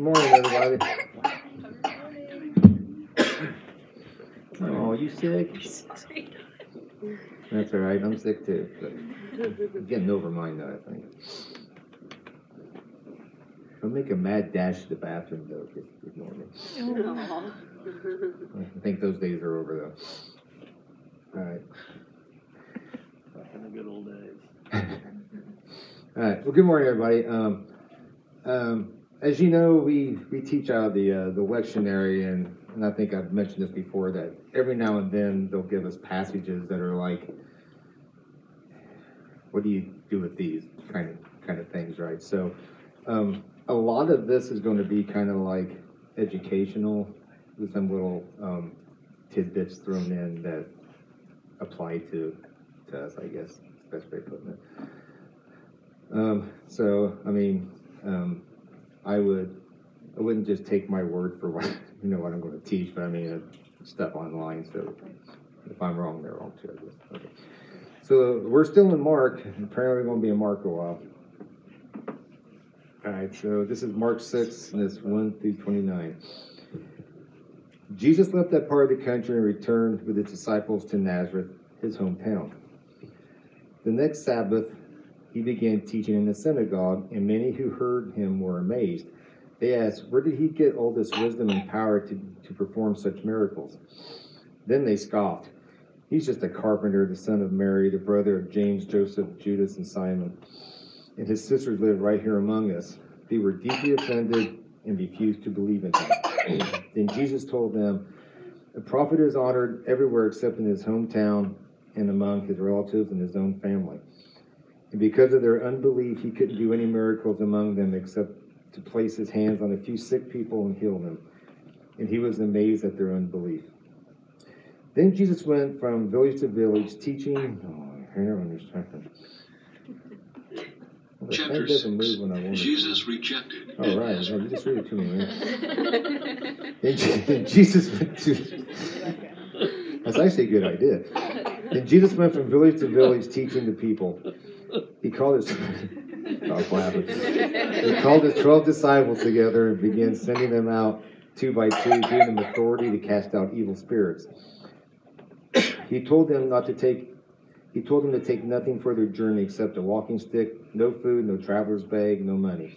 Good morning, everybody. Oh, you sick? That's all right, I'm sick too, but I'm getting over mine though, I think. I'll make a mad dash to the bathroom though, just ignore me. I think those days are over though. All right. Back in the good old days. All right. Well, good morning, everybody. Um, um, as you know, we, we teach out of the uh, the lectionary, and, and I think I've mentioned this before that every now and then they'll give us passages that are like, "What do you do with these?" kind of kind of things, right? So, um, a lot of this is going to be kind of like educational, with some little um, tidbits thrown in that apply to to us. I guess best way of putting it. Um, so, I mean, um, I would, I wouldn't just take my word for what, you know, what I'm gonna teach, but I mean, uh, stuff online, so if I'm wrong, they're wrong too, I guess. Okay. So, we're still in Mark, apparently we're gonna be in Mark a while. All right, so this is Mark six, and it's one through twenty-nine. Jesus left that part of the country and returned with his disciples to Nazareth, his hometown. The next Sabbath, he began teaching in the synagogue, and many who heard him were amazed. They asked, Where did he get all this wisdom and power to, to perform such miracles? Then they scoffed. He's just a carpenter, the son of Mary, the brother of James, Joseph, Judas, and Simon. And his sisters live right here among us. They were deeply offended and refused to believe in him. then Jesus told them, A prophet is honored everywhere except in his hometown and among his relatives and his own family. And because of their unbelief, he couldn't do any miracles among them except to place his hands on a few sick people and heal them. And he was amazed at their unbelief. Then Jesus went from village to village, teaching. Oh, here on this second. Well, the Chapter pen doesn't six. move when I want it to. Jesus rejected. All right, well, you just read it to me, man. Then Jesus went to. That's actually a good idea. Then Jesus went from village to village teaching the people. He called his. He called his twelve disciples together and began sending them out two by two, giving them authority to cast out evil spirits. He told them not to take. He told them to take nothing for their journey except a walking stick, no food, no traveler's bag, no money.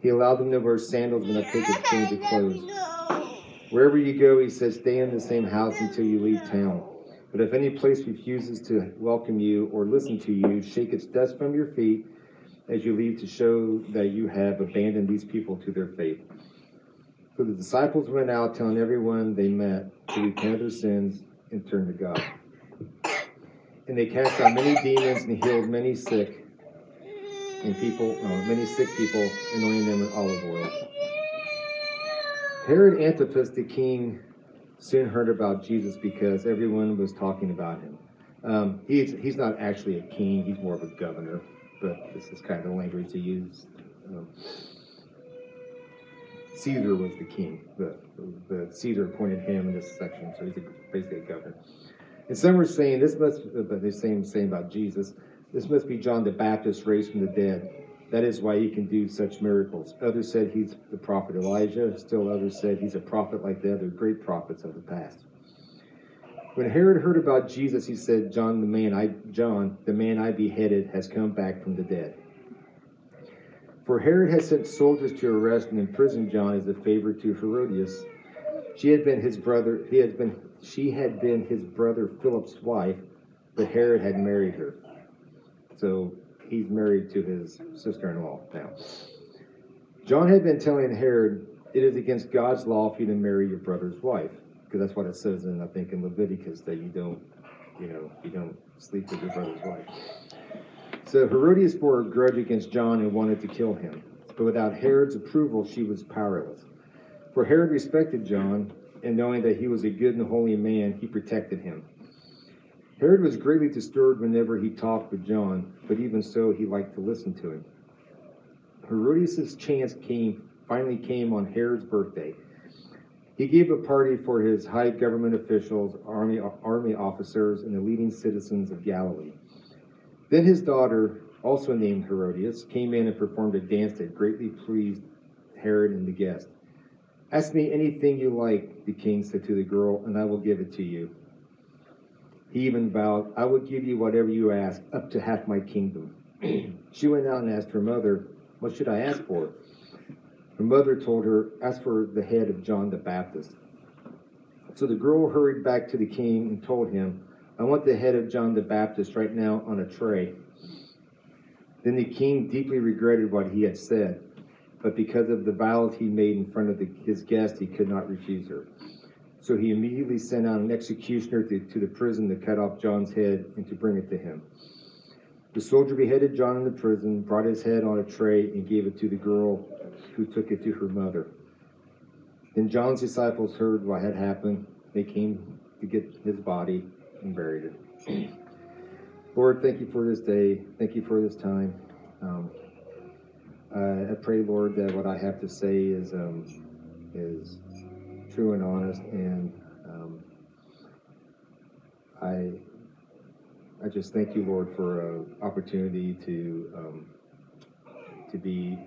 He allowed them to wear sandals and not take a change of clothes. Wherever you go, he says, stay in the same house until you leave town. But if any place refuses to welcome you or listen to you, shake its dust from your feet as you leave to show that you have abandoned these people to their fate. So the disciples went out telling everyone they met to repent of their sins and turn to God. And they cast out many demons and healed many sick and people, uh, many sick people, anointing them with olive oil. Herod Antipas the king soon heard about Jesus because everyone was talking about him. Um, he's, he's not actually a king, he's more of a governor, but this is kind of the language to use. Um, Caesar was the king, but, but Caesar appointed him in this section, so he's a, basically a governor. And some were saying, this must, but the same saying about Jesus, this must be John the Baptist raised from the dead. That is why he can do such miracles. Others said he's the prophet Elijah. Still others said he's a prophet like the other great prophets of the past. When Herod heard about Jesus, he said, John, the man I, John, the man I beheaded, has come back from the dead. For Herod had sent soldiers to arrest and imprison John as a favor to Herodias. She had been his brother. He had been. She had been his brother Philip's wife, but Herod had married her. So he's married to his sister-in-law now. John had been telling Herod, "It is against God's law for you to marry your brother's wife," because that's what it says in I think in Leviticus that you don't, you know, you don't sleep with your brother's wife. So Herodias bore a grudge against John and wanted to kill him, but without Herod's approval, she was powerless. For Herod respected John, and knowing that he was a good and holy man, he protected him. Herod was greatly disturbed whenever he talked with John, but even so, he liked to listen to him. Herodias' chance came finally came on Herod's birthday. He gave a party for his high government officials, army army officers, and the leading citizens of Galilee. Then his daughter, also named Herodias, came in and performed a dance that greatly pleased Herod and the guests. Ask me anything you like, the king said to the girl, and I will give it to you. He even vowed, I will give you whatever you ask, up to half my kingdom. she went out and asked her mother, What should I ask for? Her mother told her, Ask for the head of John the Baptist. So the girl hurried back to the king and told him, I want the head of John the Baptist right now on a tray. Then the king deeply regretted what he had said, but because of the vows he made in front of the, his guest, he could not refuse her. So he immediately sent out an executioner to, to the prison to cut off John's head and to bring it to him. The soldier beheaded John in the prison, brought his head on a tray, and gave it to the girl, who took it to her mother. Then John's disciples heard what had happened. They came to get his body and buried it. Lord, thank you for this day. Thank you for this time. Um, I, I pray, Lord, that what I have to say is um, is true and honest, and um, I I just thank you, Lord, for an opportunity to um, to be,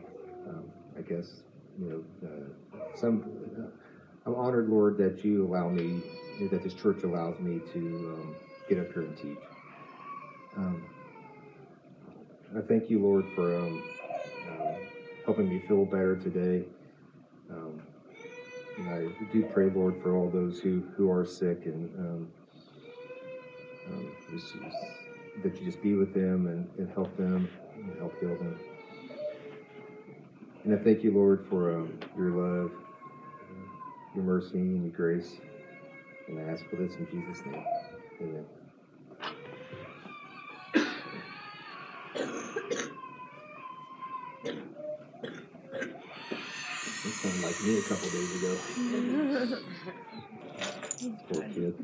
um, I guess, you know, uh, some. Uh, I'm honored, Lord, that you allow me, that this church allows me to um, get up here and teach. Um, I thank you, Lord, for um, uh, helping me feel better today. And I do pray, Lord, for all those who, who are sick and um, um, just, just, that you just be with them and, and help them and help heal them. And I thank you, Lord, for um, your love, your mercy, and your grace. And I ask for this in Jesus' name. Amen. That sounded me a couple days ago. Poor kid.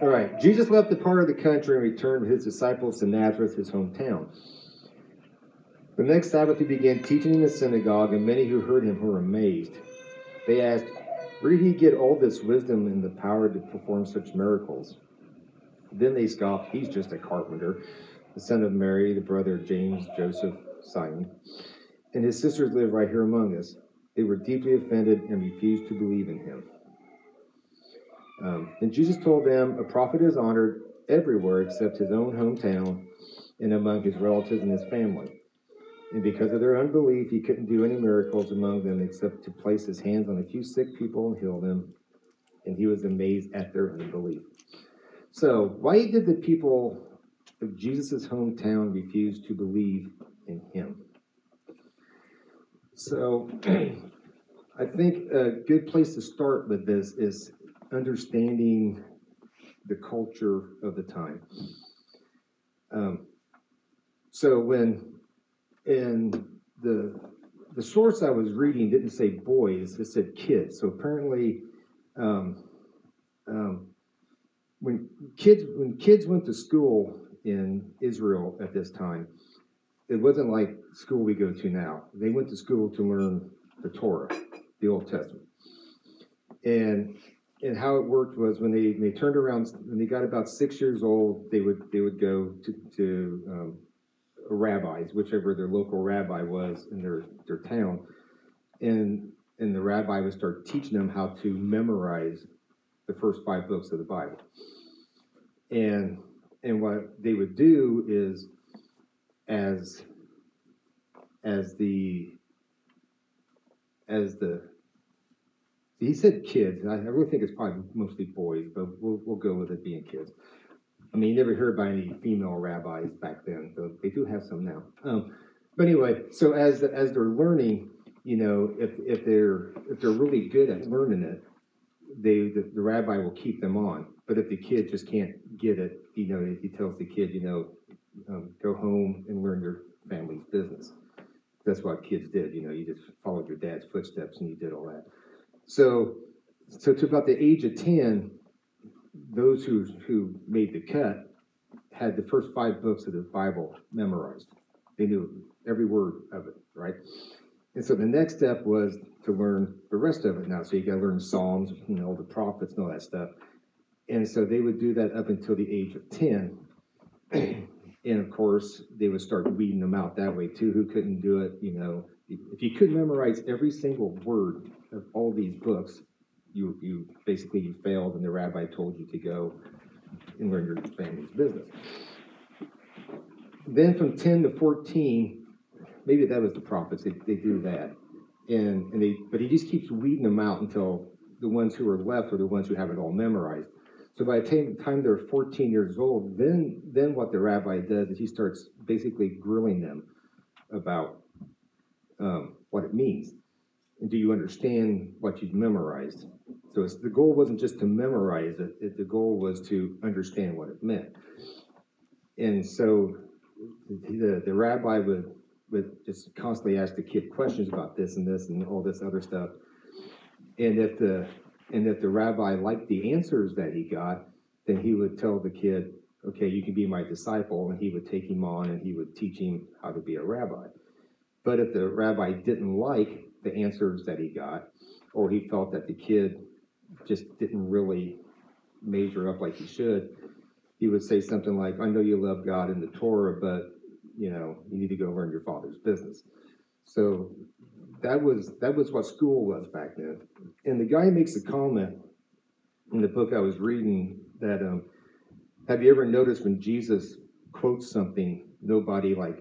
All right. Jesus left the part of the country and returned with his disciples to Nazareth, his hometown. The next Sabbath he began teaching in the synagogue, and many who heard him were amazed. They asked, Where did he get all this wisdom and the power to perform such miracles? Then they scoffed, He's just a carpenter, the son of Mary, the brother of James, Joseph, Simon. And his sisters live right here among us. They were deeply offended and refused to believe in him. Um, and Jesus told them, A prophet is honored everywhere except his own hometown and among his relatives and his family. And because of their unbelief, he couldn't do any miracles among them except to place his hands on a few sick people and heal them. And he was amazed at their unbelief. So, why did the people of Jesus' hometown refused to believe in him? So, I think a good place to start with this is understanding the culture of the time. Um, so, when in the the source I was reading didn't say boys; it said kids. So apparently, um, um, when kids when kids went to school in Israel at this time, it wasn't like school we go to now. They went to school to learn the Torah, the Old Testament, and and how it worked was when they, they turned around when they got about six years old, they would they would go to to um, rabbis, whichever their local rabbi was in their their town, and and the rabbi would start teaching them how to memorize the first five books of the Bible. And and what they would do is as as the as the he said kids, I, really think it's probably mostly boys, but we'll we'll go with it being kids. I mean, you never heard by any female rabbis back then, though they do have some now. Um, but anyway, so as as they're learning, you know, if if they're if they're really good at learning it, they the, the rabbi will keep them on. But if the kid just can't get it, you know, he tells the kid, you know, um, go home and learn your family's business. That's what kids did, you know. You just followed your dad's footsteps and you did all that. So, so to about the age of ten, those who who made the cut had the first five books of the Bible memorized. They knew every word of it, right? And so the next step was to learn the rest of it now. So you got to learn Psalms, you know, the prophets, and all that stuff. And so they would do that up until the age of ten. And of course, they would start weeding them out that way too, who couldn't do it, you know. If you couldn't memorize every single word of all these books, you, you, basically you failed and the rabbi told you to go and learn your family's business. Then from ten to fourteen, maybe that was the prophets, they, they do that. And, and they, but he just keeps weeding them out until the ones who are left are the ones who have it all memorized. So by the time, they're fourteen years old, then, then what the rabbi does is he starts basically grilling them about, um, what it means. And do you understand what you've memorized? So the goal wasn't just to memorize it, it, the goal was to understand what it meant. And so the, the rabbi would, would just constantly ask the kid questions about this and this and all this other stuff. And if the, and if the rabbi liked the answers that he got, then he would tell the kid, okay, you can be my disciple, and he would take him on and he would teach him how to be a rabbi. But if the rabbi didn't like the answers that he got, or he felt that the kid just didn't really measure up like he should, he would say something like, I know you love God and the Torah, but you know, you need to go learn your father's business. So that was that was what school was back then. And the guy makes a comment in the book I was reading that um, have you ever noticed when Jesus quotes something, nobody like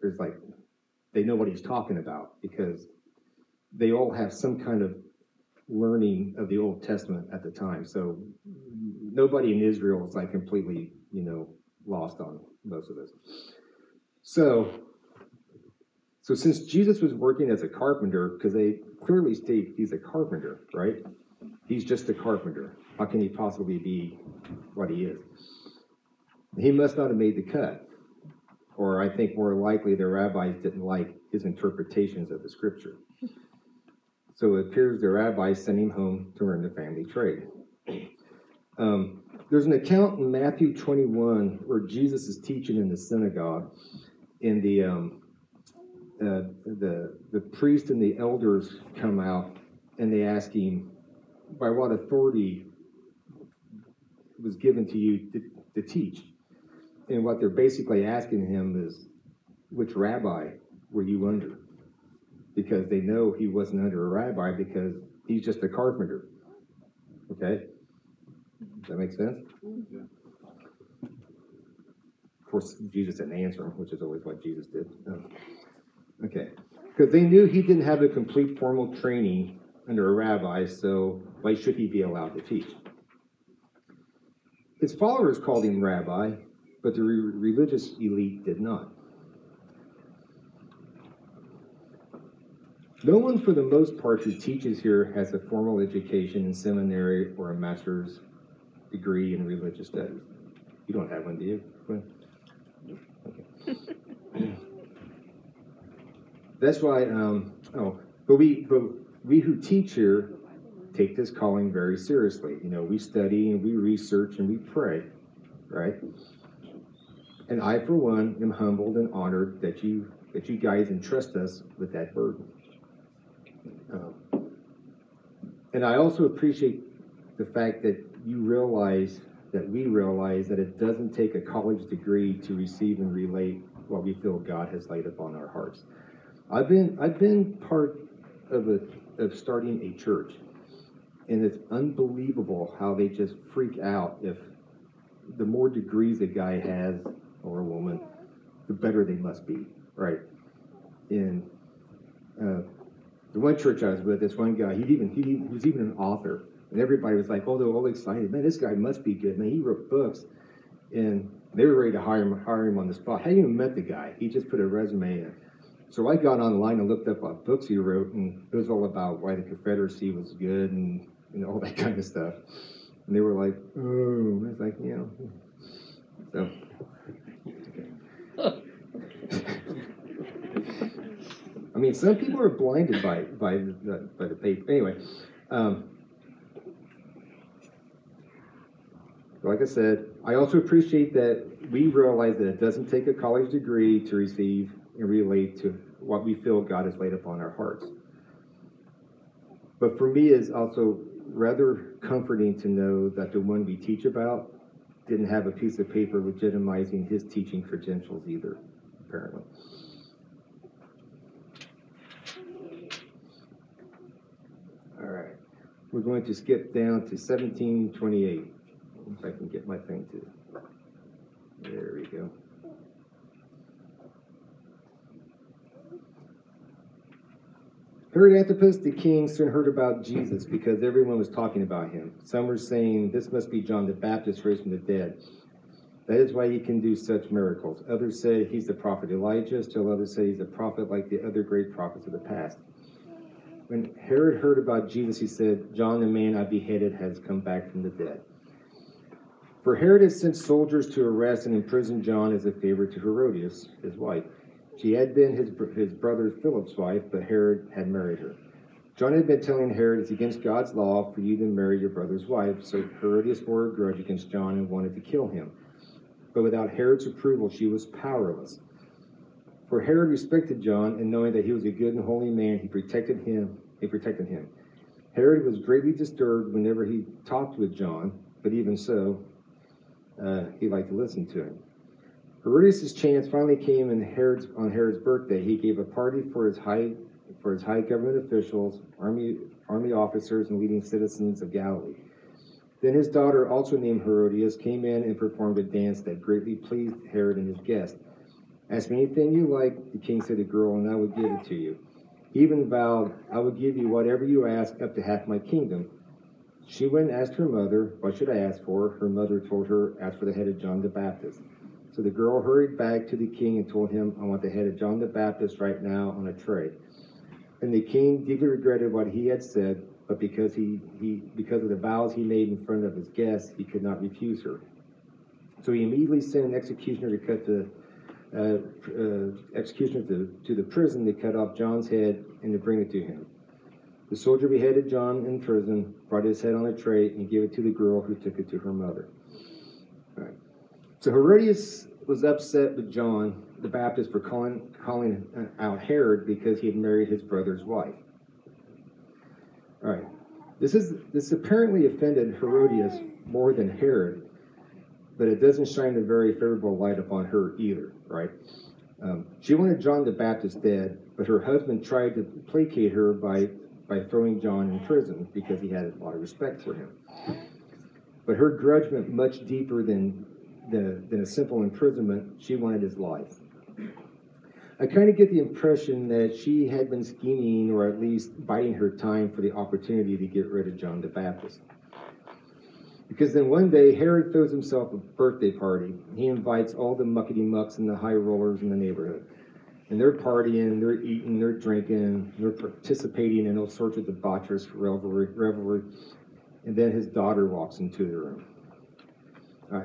there's like they know what he's talking about because they all have some kind of learning of the Old Testament at the time. So nobody in Israel is like completely, you know, lost on most of this. So, so since Jesus was working as a carpenter, because they clearly state he's a carpenter, right? He's just a carpenter. How can he possibly be what he is? He must not have made the cut. Or I think more likely the rabbis didn't like his interpretations of the scripture. So it appears the rabbis sent him home to learn the family trade. Um, there's an account in Matthew 21 where Jesus is teaching in the synagogue, in the um, uh, the the priest and the elders come out and they ask him, "By what authority was given to you to, to teach?" And what they're basically asking him is, "Which rabbi were you under?" Because they know he wasn't under a rabbi because he's just a carpenter. Okay. Does that make sense? Of course, Jesus didn't answer him, which is always what Jesus did. Um, okay. Because they knew he didn't have a complete formal training under a rabbi, so why should he be allowed to teach? His followers called him rabbi, but the re- religious elite did not. No one, for the most part, who teaches here has a formal education in seminary or a master's degree in religious studies. You don't have one, do you? Okay. That's why, um, oh, but we, but we who teach here take this calling very seriously. You know, we study and we research and we pray, right? And I, for one, am humbled and honored that you that you guys entrust us with that burden. Um, and I also appreciate the fact that you realize that we realize that it doesn't take a college degree to receive and relate what we feel God has laid upon our hearts. I've been I've been part of a of starting a church, and it's unbelievable how they just freak out if the more degrees a guy has or a woman, the better they must be, right? And uh, the one church I was with, this one guy, he even he, he was even an author, and everybody was like, "Oh, they're all excited, man! This guy must be good, man! He wrote books." And they were ready to hire him, hire him on the spot. I hadn't even met the guy. He just put a resume in. So I got online and looked up what books he wrote, and it was all about why the Confederacy was good and, and all that kind of stuff. And they were like, "Oh," I was like, "Yeah." So, I mean, some people are blinded by by the by the paper. Anyway, um, like I said, I also appreciate that we realize that it doesn't take a college degree to receive relate to what we feel God has laid upon our hearts. But for me, it's also rather comforting to know that the one we teach about didn't have a piece of paper legitimizing his teaching credentials either, apparently. All right, we're going to skip down to seventeen twenty-eight. If I can get my thing to, there we go. Herod Antipas the king soon heard about Jesus because everyone was talking about him. Some were saying, This must be John the Baptist raised from the dead. That is why he can do such miracles. Others say he's the prophet Elijah, still others say he's a prophet like the other great prophets of the past. When Herod heard about Jesus, he said, John the man I beheaded has come back from the dead. For Herod had sent soldiers to arrest and imprison John as a favor to Herodias, his wife. She had been his, his brother Philip's wife, but Herod had married her. John had been telling Herod it's against God's law for you to marry your brother's wife, so Herodias bore a grudge against John and wanted to kill him. But without Herod's approval, she was powerless. For Herod respected John, and knowing that he was a good and holy man, he protected him. He protected him. Herod was greatly disturbed whenever he talked with John, but even so, uh, he liked to listen to him. Herodias' chance finally came in Herod's, on Herod's birthday. He gave a party for his high for his high government officials, army army officers, and leading citizens of Galilee. Then his daughter, also named Herodias, came in and performed a dance that greatly pleased Herod and his guests. Ask me anything you like, the king said to the girl, and I will give it to you. He even vowed, I will give you whatever you ask, up to half my kingdom. She went and asked her mother, What should I ask for? Her mother told her, Ask for the head of John the Baptist. So the girl hurried back to the king and told him, I want the head of John the Baptist right now on a tray. And the king deeply regretted what he had said, but because he, he because of the vows he made in front of his guests, he could not refuse her. So he immediately sent an executioner to cut the uh, uh, executioner to, to the prison to cut off John's head and to bring it to him. The soldier beheaded John in prison, brought his head on a tray, and gave it to the girl who took it to her mother. So Herodias was upset with John the Baptist for calling, calling out Herod because he had married his brother's wife. All right. This is this apparently offended Herodias more than Herod, but it doesn't shine a very favorable light upon her either, right? Um, she wanted John the Baptist dead, but her husband tried to placate her by by throwing John in prison because he had a lot of respect for him. But her grudge went much deeper than the, than a simple imprisonment. She wanted his life. I kind of get the impression that she had been scheming or at least biding her time for the opportunity to get rid of John the Baptist. Because then one day, Herod throws himself a birthday party. He invites all the muckety mucks and the high rollers in the neighborhood. And they're partying, they're eating, they're drinking, they're participating in all sorts of debaucherous revelry. revelry. And then his daughter walks into the room.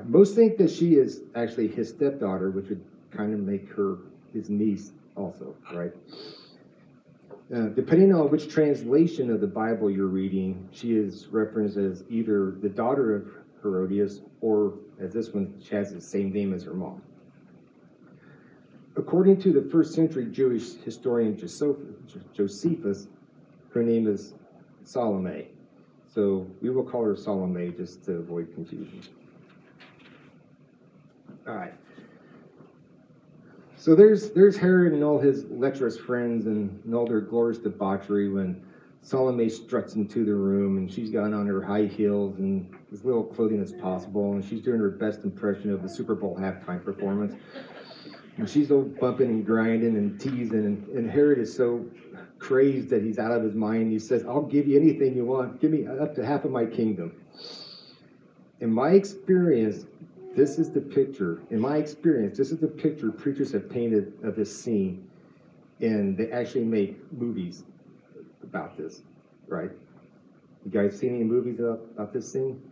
Most think that she is actually his stepdaughter, which would kind of make her his niece also, right? Uh, depending on which translation of the Bible you're reading, she is referenced as either the daughter of Herodias or, as this one, she has the same name as her mom. According to the first century Jewish historian Josephus, her name is Salome. So we will call her Salome just to avoid confusion. All right. So there's there's Herod and all his lecherous friends and, and all their glorious debauchery when Salome struts into the room and she's got on her high heels and as little clothing as possible and she's doing her best impression of the Super Bowl halftime performance. And she's all bumping and grinding and teasing and, and Herod is so crazed that he's out of his mind. He says, I'll give you anything you want. Give me up to half of my kingdom. In my experience, this is the picture, in my experience, this is the picture preachers have painted of this scene. And they actually make movies about this, right? You guys seen any movies about, about this scene?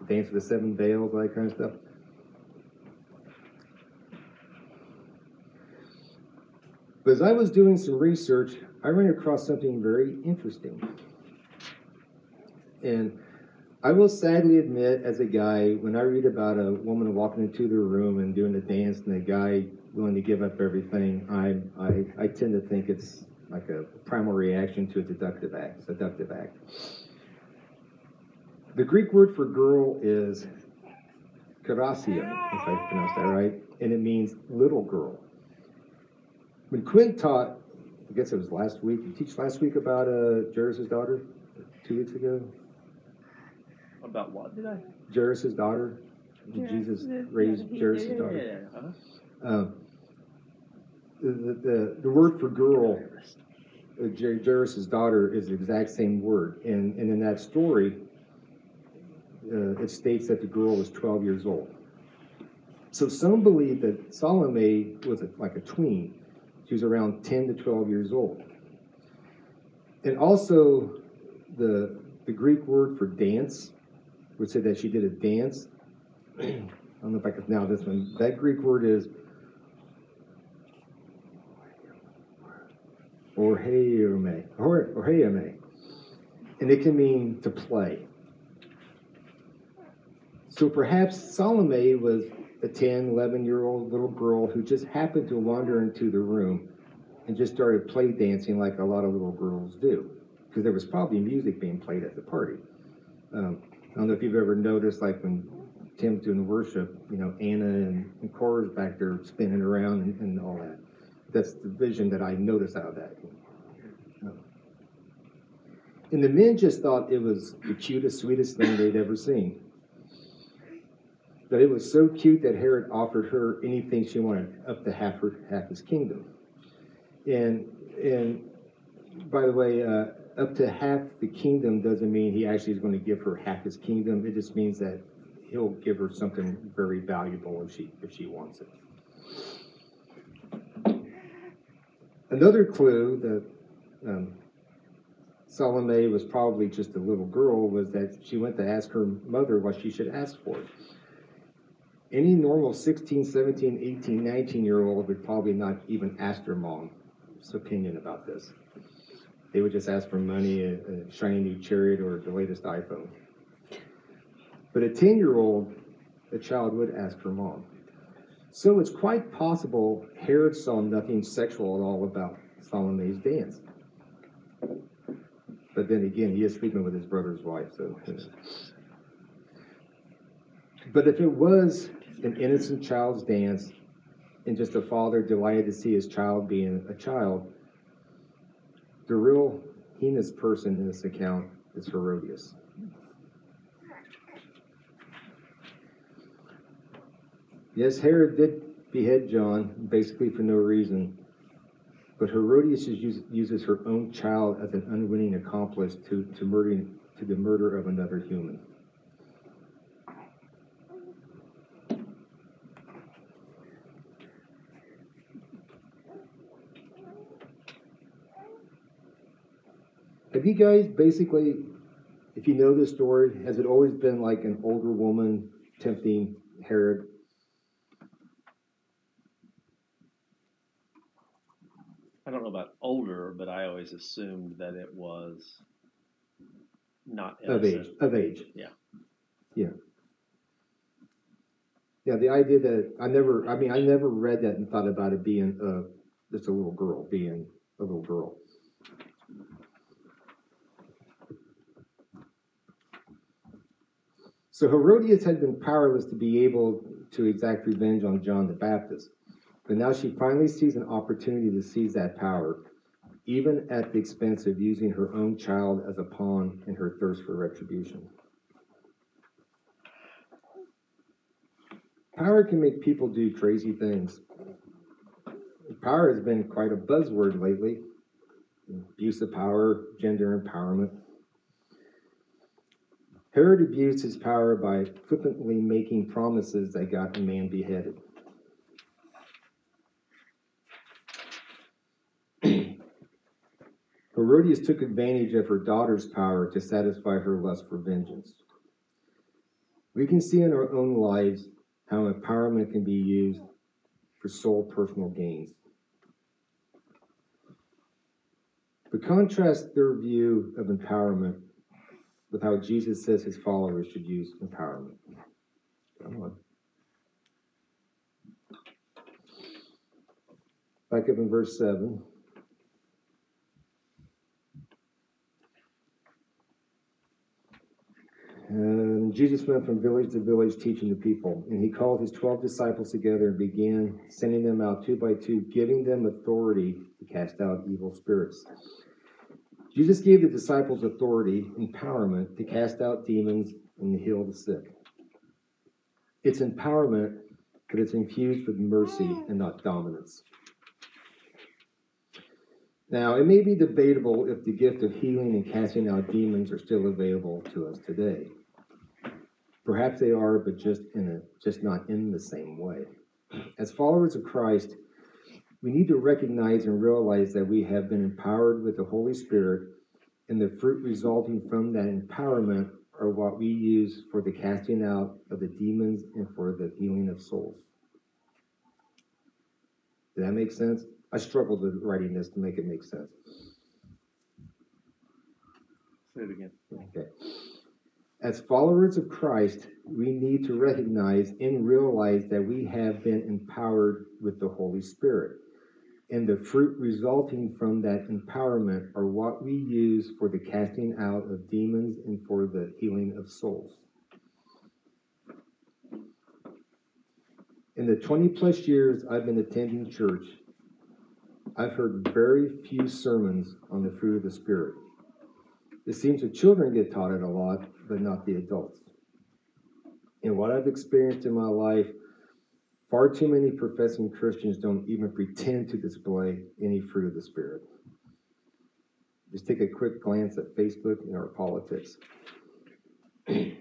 The Dance of the Seven Veils, all that kind of stuff. But as I was doing some research, I ran across something very interesting. And I will sadly admit, as a guy, when I read about a woman walking into the room and doing a dance and a guy willing to give up everything, I, I, I tend to think it's like a primal reaction to a deductive act. Seductive act. The Greek word for girl is karasia, if I pronounced that right, and it means little girl. When Quinn taught, I guess it was last week, you teach last week about uh, Jairus' daughter? Two weeks ago? About what did I? Jairus' daughter? Jesus raised Jairus' Yeah, daughter. yeah, yeah. Um, the, the, the, the word for girl, uh, Jairus' daughter, is the exact same word. And, and in that story, uh, it states that the girl was 12 years old. So some believe that Salome was a, like a tween. She was around 10 to 12 years old. And also, the, the Greek word for dance would say that she did a dance. I don't know if I could now this one. That Greek word is orheome, or orheome, and it can mean to play. So perhaps Salome was a 10, 11 year old little girl who just happened to wander into the room and just started play dancing like a lot of little girls do, because there was probably music being played at the party. Um, I don't know if you've ever noticed, like when Tim's doing worship, you know, Anna and, and Cora's back there spinning around and, and all that. That's the vision that I noticed out of that. Um, And the men just thought it was the cutest, sweetest thing they'd ever seen. That it was so cute that Herod offered her anything she wanted, up to half her half his kingdom. And and by the way, uh, up to half the kingdom doesn't mean he actually is going to give her half his kingdom. It just means that he'll give her something very valuable if she if she wants it. Another clue that um, Salome was probably just a little girl was that she went to ask her mother what she should ask for. Any normal 16, 17, 18, 19 year old would probably not even ask their mom's opinion about this. They would just ask for money, a, a shiny new chariot, or the latest iPhone. But a 10 year old, a child would ask for mom. So it's quite possible Herod saw nothing sexual at all about Salome's dance. But then again, he is sleeping with his brother's wife, so. But if it was an innocent child's dance and just a father delighted to see his child being a child, the real heinous person in this account is Herodias. Yes, Herod did behead John, basically for no reason. But Herodias uses her own child as an unwitting accomplice to, to murdering to the murder of another human. Have you guys basically, if you know this story, has it always been like an older woman tempting Herod? I don't know about older, but I always assumed that it was not Of age, of age. Yeah. Yeah. Yeah, the idea that, I never, I mean, I never read that and thought about it being, uh, just a little girl, being a little girl. So Herodias had been powerless to be able to exact revenge on John the Baptist. But now she finally sees an opportunity to seize that power, even at the expense of using her own child as a pawn in her thirst for retribution. Power can make people do crazy things. Power has been quite a buzzword lately. Abuse of power, gender empowerment. Herod abused his power by flippantly making promises that got a man beheaded. Herodias took advantage of her daughter's power to satisfy her lust for vengeance. We can see in our own lives how empowerment can be used for sole personal gains. But contrast their view of empowerment with how Jesus says his followers should use empowerment. Come on. Back up in verse 7. Uh, and Jesus went from village to village teaching the people. And he called his 12 disciples together and began sending them out two by two, giving them authority to cast out evil spirits. Jesus gave the disciples authority, empowerment to cast out demons and to heal the sick. It's empowerment, but it's infused with mercy and not dominance. Now, it may be debatable if the gift of healing and casting out demons are still available to us today. Perhaps they are, but just in a just not in the same way. As followers of Christ, we need to recognize and realize that we have been empowered with the Holy Spirit, and the fruit resulting from that empowerment are what we use for the casting out of the demons and for the healing of souls. Did that make sense? I struggled with writing this to make it make sense. Say it again. Okay. As followers of Christ, we need to recognize and realize that we have been empowered with the Holy Spirit. And the fruit resulting from that empowerment are what we use for the casting out of demons and for the healing of souls. In the 20 plus years I've been attending church, I've heard very few sermons on the fruit of the Spirit. It seems the children get taught it a lot, but not the adults. In what I've experienced in my life, far too many professing Christians don't even pretend to display any fruit of the Spirit. Just take a quick glance at Facebook and our politics.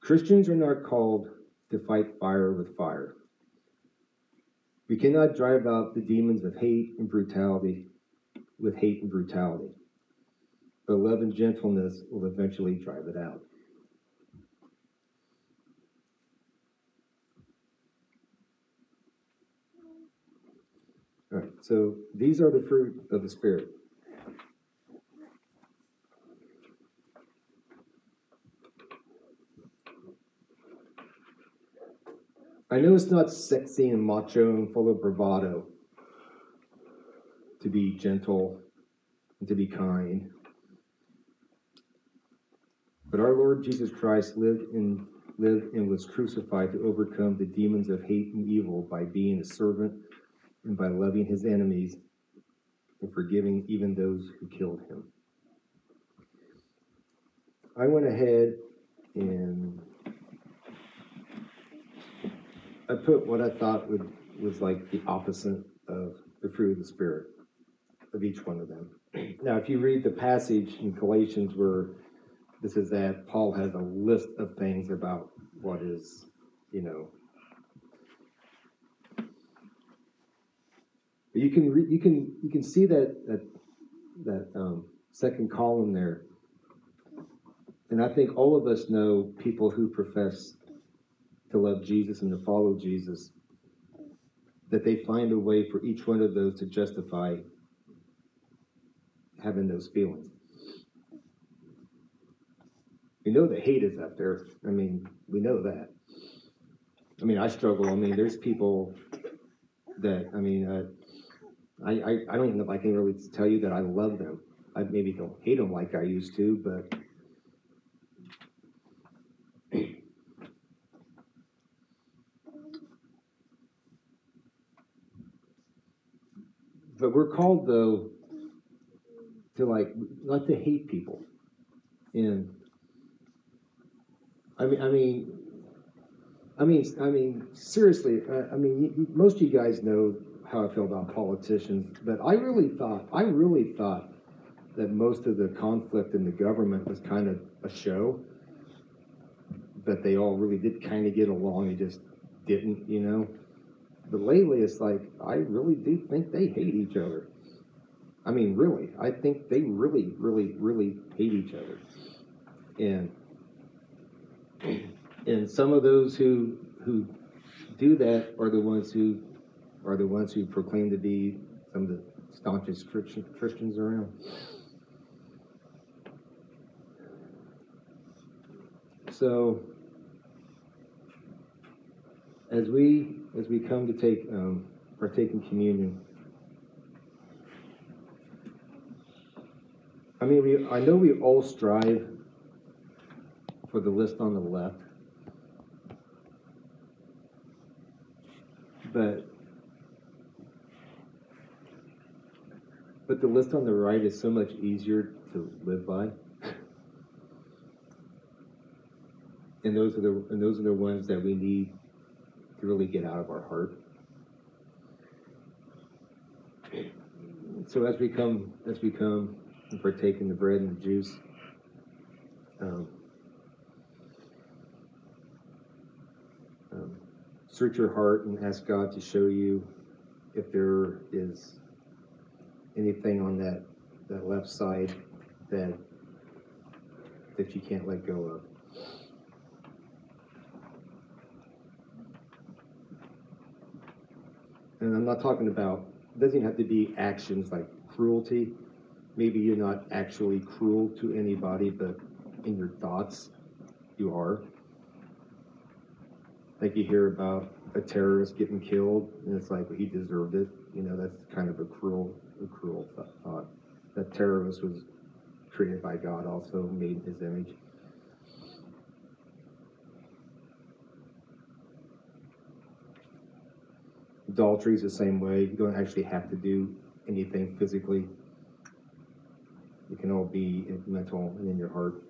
Christians are not called to fight fire with fire. We cannot drive out the demons of hate and brutality with hate and brutality. But love and gentleness will eventually drive it out. All right, so these are the fruit of the Spirit. I know it's not sexy and macho and full of bravado to be gentle and to be kind. But our Lord Jesus Christ lived and lived and was crucified to overcome the demons of hate and evil by being a servant and by loving his enemies and forgiving even those who killed him. I went ahead and I put what I thought would was like the opposite of the fruit of the spirit of each one of them. Now, if you read the passage in Galatians where this is that Paul has a list of things about what is, you know. You can re- you can you can see that that that um, second column there, and I think all of us know people who profess to love Jesus and to follow Jesus, that they find a way for each one of those to justify having those feelings. We know that hate is up there. I mean, we know that. I mean, I struggle. I mean, there's people that, I mean, uh, I, I, I don't even know if I can really tell you that I love them. I maybe don't hate them like I used to, but but we're called though to like not to hate people and i mean i mean i mean i mean seriously i, I mean most of you guys know how i feel about politicians but i really thought i really thought that most of the conflict in the government was kind of a show that they all really did kind of get along they just didn't you know but lately it's like I really do think they hate each other. I mean, really, I think they really, really, really hate each other. And and some of those who who do that are the ones who are the ones who proclaim to be some of the staunchest Christians around. So as we as we come to take um, partake in communion, I mean, we, I know we all strive for the list on the left. But, but the list on the right is so much easier to live by. And those are the, and those are the ones that we need to really get out of our heart. So as we come, as we come and partake in the bread and the juice, um, um, search your heart and ask God to show you if there is anything on that, that left side that, that you can't let go of. And I'm not talking about, it doesn't have to be actions like cruelty. Maybe you're not actually cruel to anybody, but in your thoughts, you are. Like you hear about a terrorist getting killed, and it's like, well, he deserved it. You know, that's kind of a cruel, a cruel th- thought. That terrorist was created by God, also made in his image. Adultery is the same way. You don't actually have to do anything physically. It can all be mental and in your heart.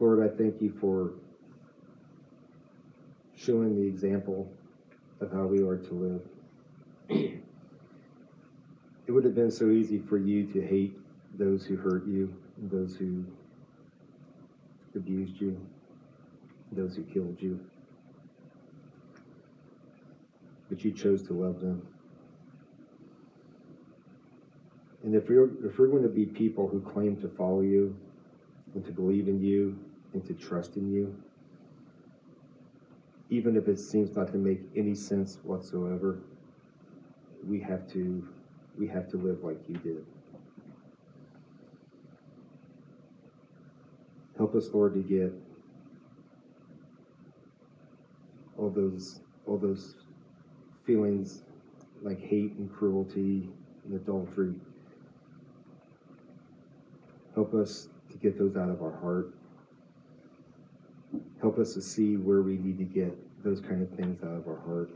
Lord, I thank you for showing the example of how we are to live. it would have been so easy for you to hate those who hurt you, those who abused you, those who killed you. But you chose to love them. And if we're, if we're going to be people who claim to follow you and to believe in you and to trust in you, even if it seems not to make any sense whatsoever, we have to we have to live like you did. Help us, Lord, to get all those all those feelings like hate and cruelty and adultery. Help us to get those out of our heart. Help us to see where we need to get those kind of things out of our heart.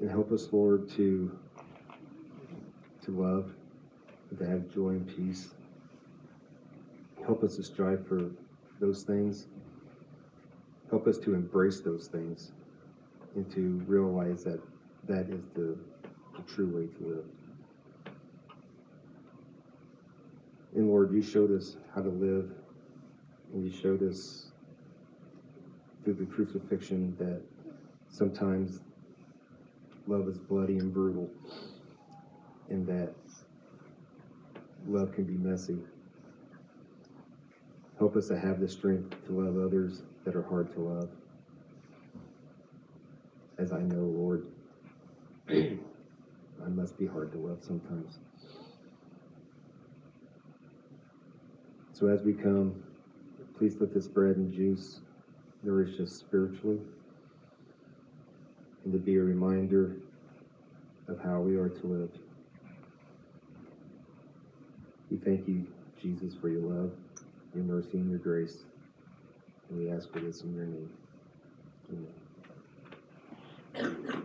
And help us, Lord, to to love, to have joy and peace. Help us to strive for those things. Help us to embrace those things and to realize that that is the, the true way to live. And Lord, you showed us how to live, and you showed us through the crucifixion that sometimes love is bloody and brutal, and that love can be messy. Help us to have the strength to love others that are hard to love. As I know, Lord, I must be hard to love sometimes. So as we come, please let this bread and juice nourish us spiritually and to be a reminder of how we are to live. We thank you, Jesus, for your love, your mercy, and your grace. And we ask for this in your name. Amen.